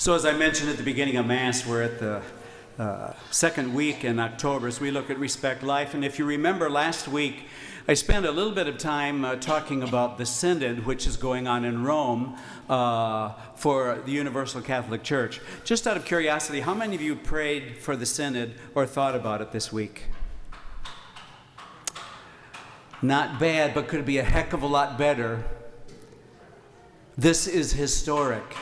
So, as I mentioned at the beginning of Mass, we're at the uh, second week in October as we look at Respect Life. And if you remember last week, I spent a little bit of time uh, talking about the Synod, which is going on in Rome uh, for the Universal Catholic Church. Just out of curiosity, how many of you prayed for the Synod or thought about it this week? Not bad, but could be a heck of a lot better. This is historic.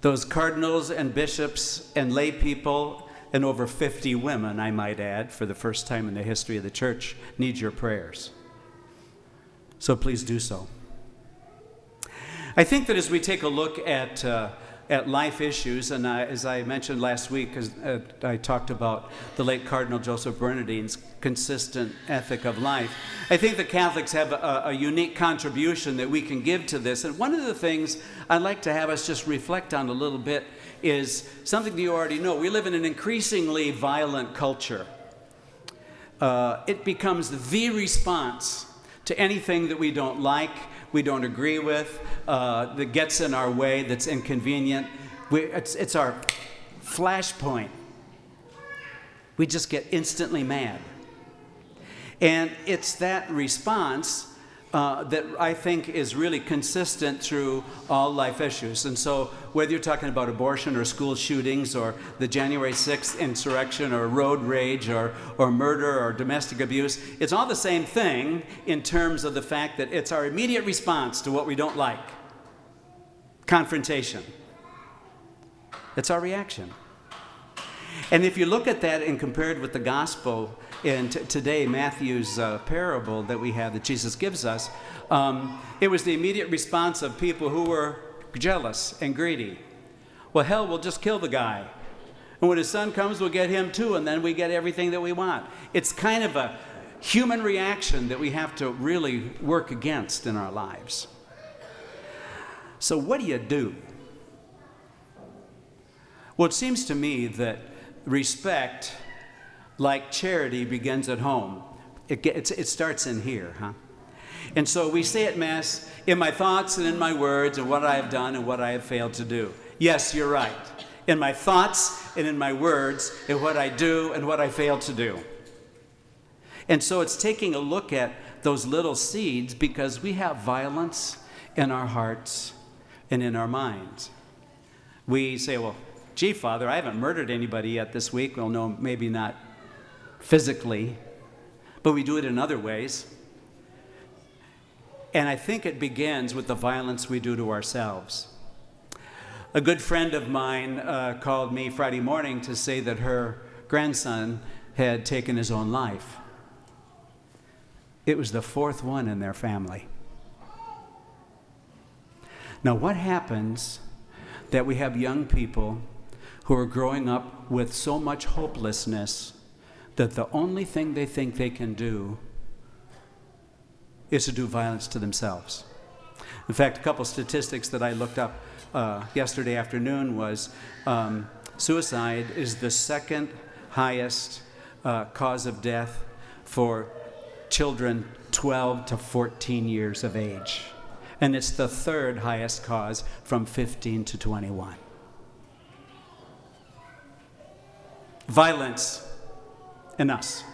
Those cardinals and bishops and lay people and over 50 women, I might add, for the first time in the history of the church, need your prayers. So please do so. I think that as we take a look at uh, at life issues. And as I mentioned last week, as uh, I talked about the late Cardinal Joseph Bernardin's consistent ethic of life, I think the Catholics have a, a unique contribution that we can give to this. And one of the things I'd like to have us just reflect on a little bit is something that you already know. We live in an increasingly violent culture. Uh, it becomes the response to anything that we don't like we don't agree with, uh, that gets in our way, that's inconvenient. We, it's, it's our flashpoint. We just get instantly mad. And it's that response uh, that I think is really consistent through all life issues. And so, whether you're talking about abortion or school shootings or the January 6th insurrection or road rage or, or murder or domestic abuse, it's all the same thing in terms of the fact that it's our immediate response to what we don't like confrontation. It's our reaction. And if you look at that and compared with the gospel, in t- today, Matthew's uh, parable that we have that Jesus gives us, um, it was the immediate response of people who were jealous and greedy. Well, hell, we'll just kill the guy. And when his son comes, we'll get him too, and then we get everything that we want. It's kind of a human reaction that we have to really work against in our lives. So, what do you do? Well, it seems to me that respect like charity begins at home. It, gets, it starts in here, huh? And so we say at Mass, in my thoughts and in my words, and what I have done and what I have failed to do. Yes, you're right. In my thoughts and in my words, and what I do and what I fail to do. And so it's taking a look at those little seeds because we have violence in our hearts and in our minds. We say, well, gee, Father, I haven't murdered anybody yet this week. Well, no, maybe not physically, but we do it in other ways. And I think it begins with the violence we do to ourselves. A good friend of mine uh, called me Friday morning to say that her grandson had taken his own life. It was the fourth one in their family. Now, what happens that we have young people who are growing up with so much hopelessness that the only thing they think they can do is to do violence to themselves. In fact, a couple statistics that I looked up uh, yesterday afternoon was um, suicide is the second highest uh, cause of death for children 12 to 14 years of age. And it's the third highest cause from 15 to 21. Violence in us.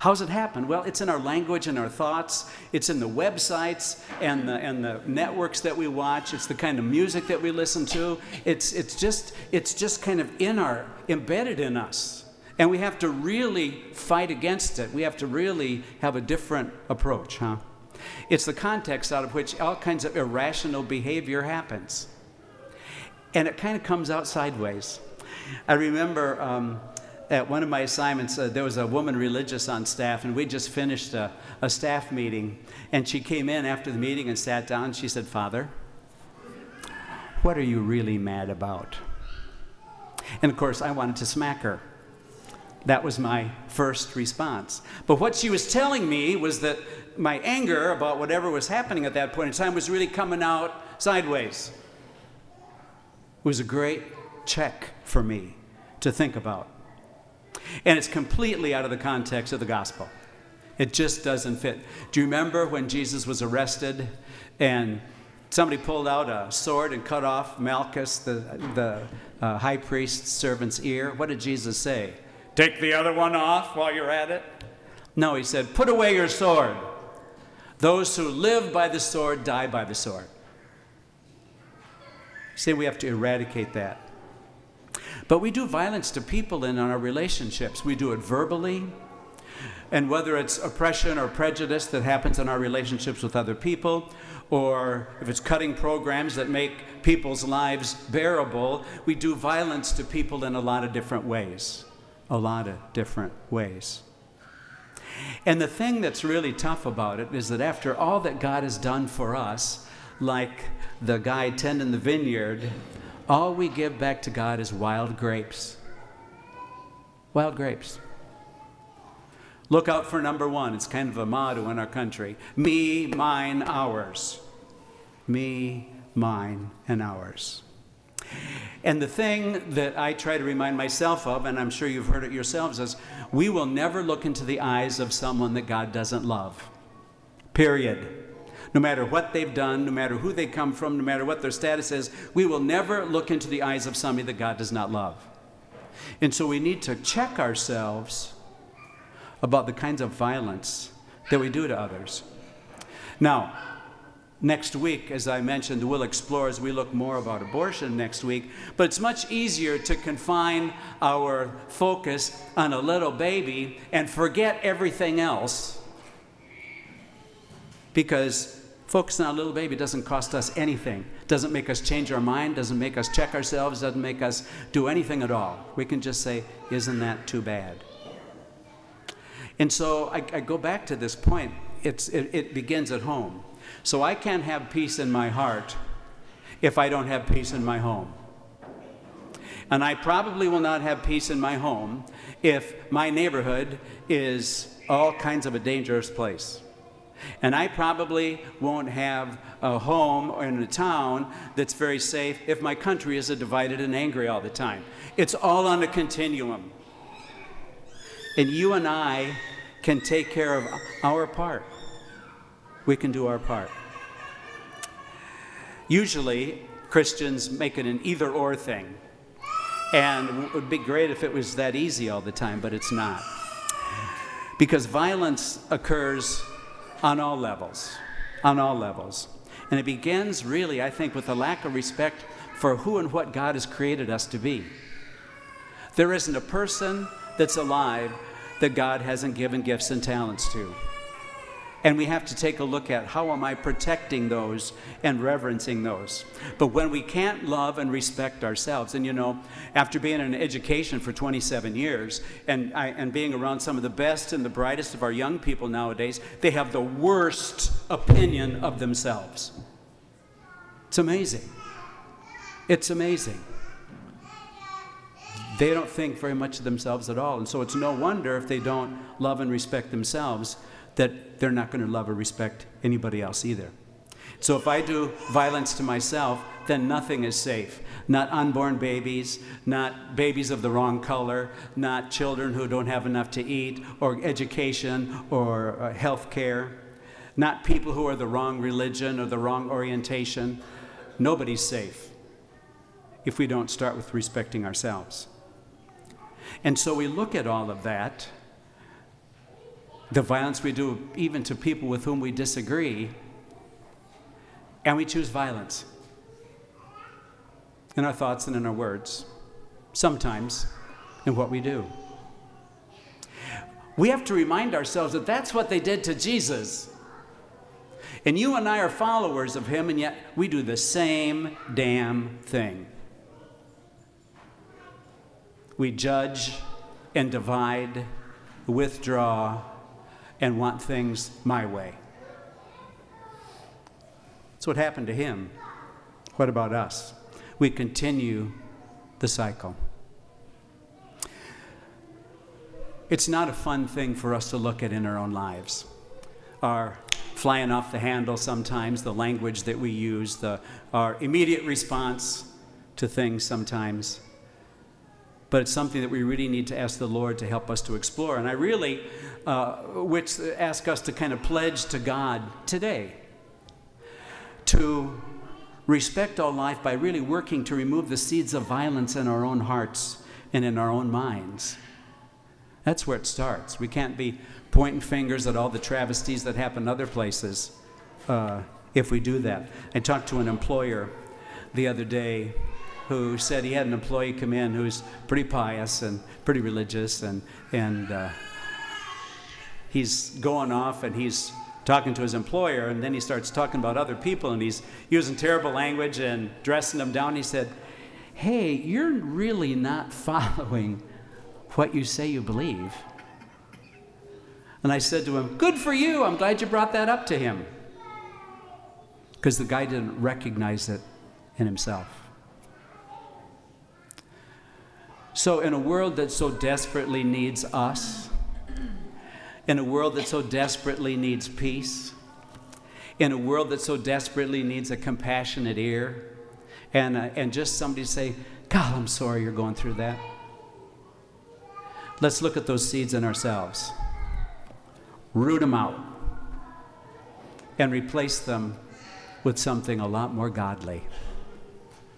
How's it happen? Well, it's in our language and our thoughts. It's in the websites and the, and the networks that we watch. It's the kind of music that we listen to. It's, it's, just, it's just kind of in our, embedded in us. And we have to really fight against it. We have to really have a different approach, huh? It's the context out of which all kinds of irrational behavior happens. And it kind of comes out sideways. I remember um, at one of my assignments, uh, there was a woman religious on staff, and we just finished a, a staff meeting. And she came in after the meeting and sat down. She said, Father, what are you really mad about? And of course, I wanted to smack her. That was my first response. But what she was telling me was that my anger about whatever was happening at that point in time was really coming out sideways. It was a great check for me to think about. And it's completely out of the context of the gospel. It just doesn't fit. Do you remember when Jesus was arrested and Somebody pulled out a sword and cut off Malchus, the, the uh, high priest's servant's ear. What did Jesus say? Take the other one off while you're at it? No, he said, Put away your sword. Those who live by the sword die by the sword. See, we have to eradicate that. But we do violence to people in our relationships. We do it verbally, and whether it's oppression or prejudice that happens in our relationships with other people, or if it's cutting programs that make people's lives bearable, we do violence to people in a lot of different ways. A lot of different ways. And the thing that's really tough about it is that after all that God has done for us, like the guy tending the vineyard, all we give back to God is wild grapes. Wild grapes. Look out for number one. It's kind of a motto in our country me, mine, ours. Me, mine, and ours. And the thing that I try to remind myself of, and I'm sure you've heard it yourselves, is we will never look into the eyes of someone that God doesn't love. Period. No matter what they've done, no matter who they come from, no matter what their status is, we will never look into the eyes of somebody that God does not love. And so we need to check ourselves about the kinds of violence that we do to others. Now, next week, as I mentioned, we'll explore as we look more about abortion next week. But it's much easier to confine our focus on a little baby and forget everything else because focusing on a little baby doesn't cost us anything. Doesn't make us change our mind doesn't make us check ourselves doesn't make us do anything at all. We can just say isn't that too bad? And so i, I go back to this point. It, it begins at home. So i can't have peace in my heart if i don't have peace in my home. And i probably will not have peace in my home if my neighborhood is all kinds of a dangerous place and I probably won't have a home or in a town that's very safe if my country is divided and angry all the time. It's all on a continuum. And you and I can take care of our part. We can do our part. Usually, Christians make it an either or thing. And it would be great if it was that easy all the time, but it's not. Because violence occurs on all levels. On all levels. And it begins really, I think, with a lack of respect for who and what God has created us to be. There isn't a person that's alive that God hasn't given gifts and talents to. And we have to take a look at how am I protecting those and reverencing those. But when we can't love and respect ourselves, and you know, after being in education for 27 years and, I, and being around some of the best and the brightest of our young people nowadays, they have the worst opinion of themselves. It's amazing. It's amazing. They don't think very much of themselves at all. And so it's no wonder if they don't love and respect themselves that they're not going to love or respect anybody else either. So if I do violence to myself, then nothing is safe. Not unborn babies, not babies of the wrong color, not children who don't have enough to eat, or education, or uh, health care, not people who are the wrong religion or the wrong orientation. Nobody's safe if we don't start with respecting ourselves. And so we look at all of that the violence we do even to people with whom we disagree, and we choose violence in our thoughts and in our words, sometimes in what we do. We have to remind ourselves that that's what they did to Jesus. And you and I are followers of him, and yet we do the same damn thing. We judge and divide, withdraw, and want things my way. That's what happened to him. What about us? We continue the cycle. It's not a fun thing for us to look at in our own lives. Our flying off the handle sometimes, the language that we use, the, our immediate response to things sometimes but it's something that we really need to ask the Lord to help us to explore. And I really, uh, which ask us to kind of pledge to God today to respect all life by really working to remove the seeds of violence in our own hearts and in our own minds. That's where it starts. We can't be pointing fingers at all the travesties that happen other places uh, if we do that. I talked to an employer the other day who said he had an employee come in who's pretty pious and pretty religious, and, and uh, he's going off and he's talking to his employer, and then he starts talking about other people, and he's using terrible language and dressing them down. He said, Hey, you're really not following what you say you believe. And I said to him, Good for you. I'm glad you brought that up to him. Because the guy didn't recognize it in himself. So, in a world that so desperately needs us, in a world that so desperately needs peace, in a world that so desperately needs a compassionate ear, and, uh, and just somebody say, God, I'm sorry you're going through that. Let's look at those seeds in ourselves, root them out, and replace them with something a lot more godly.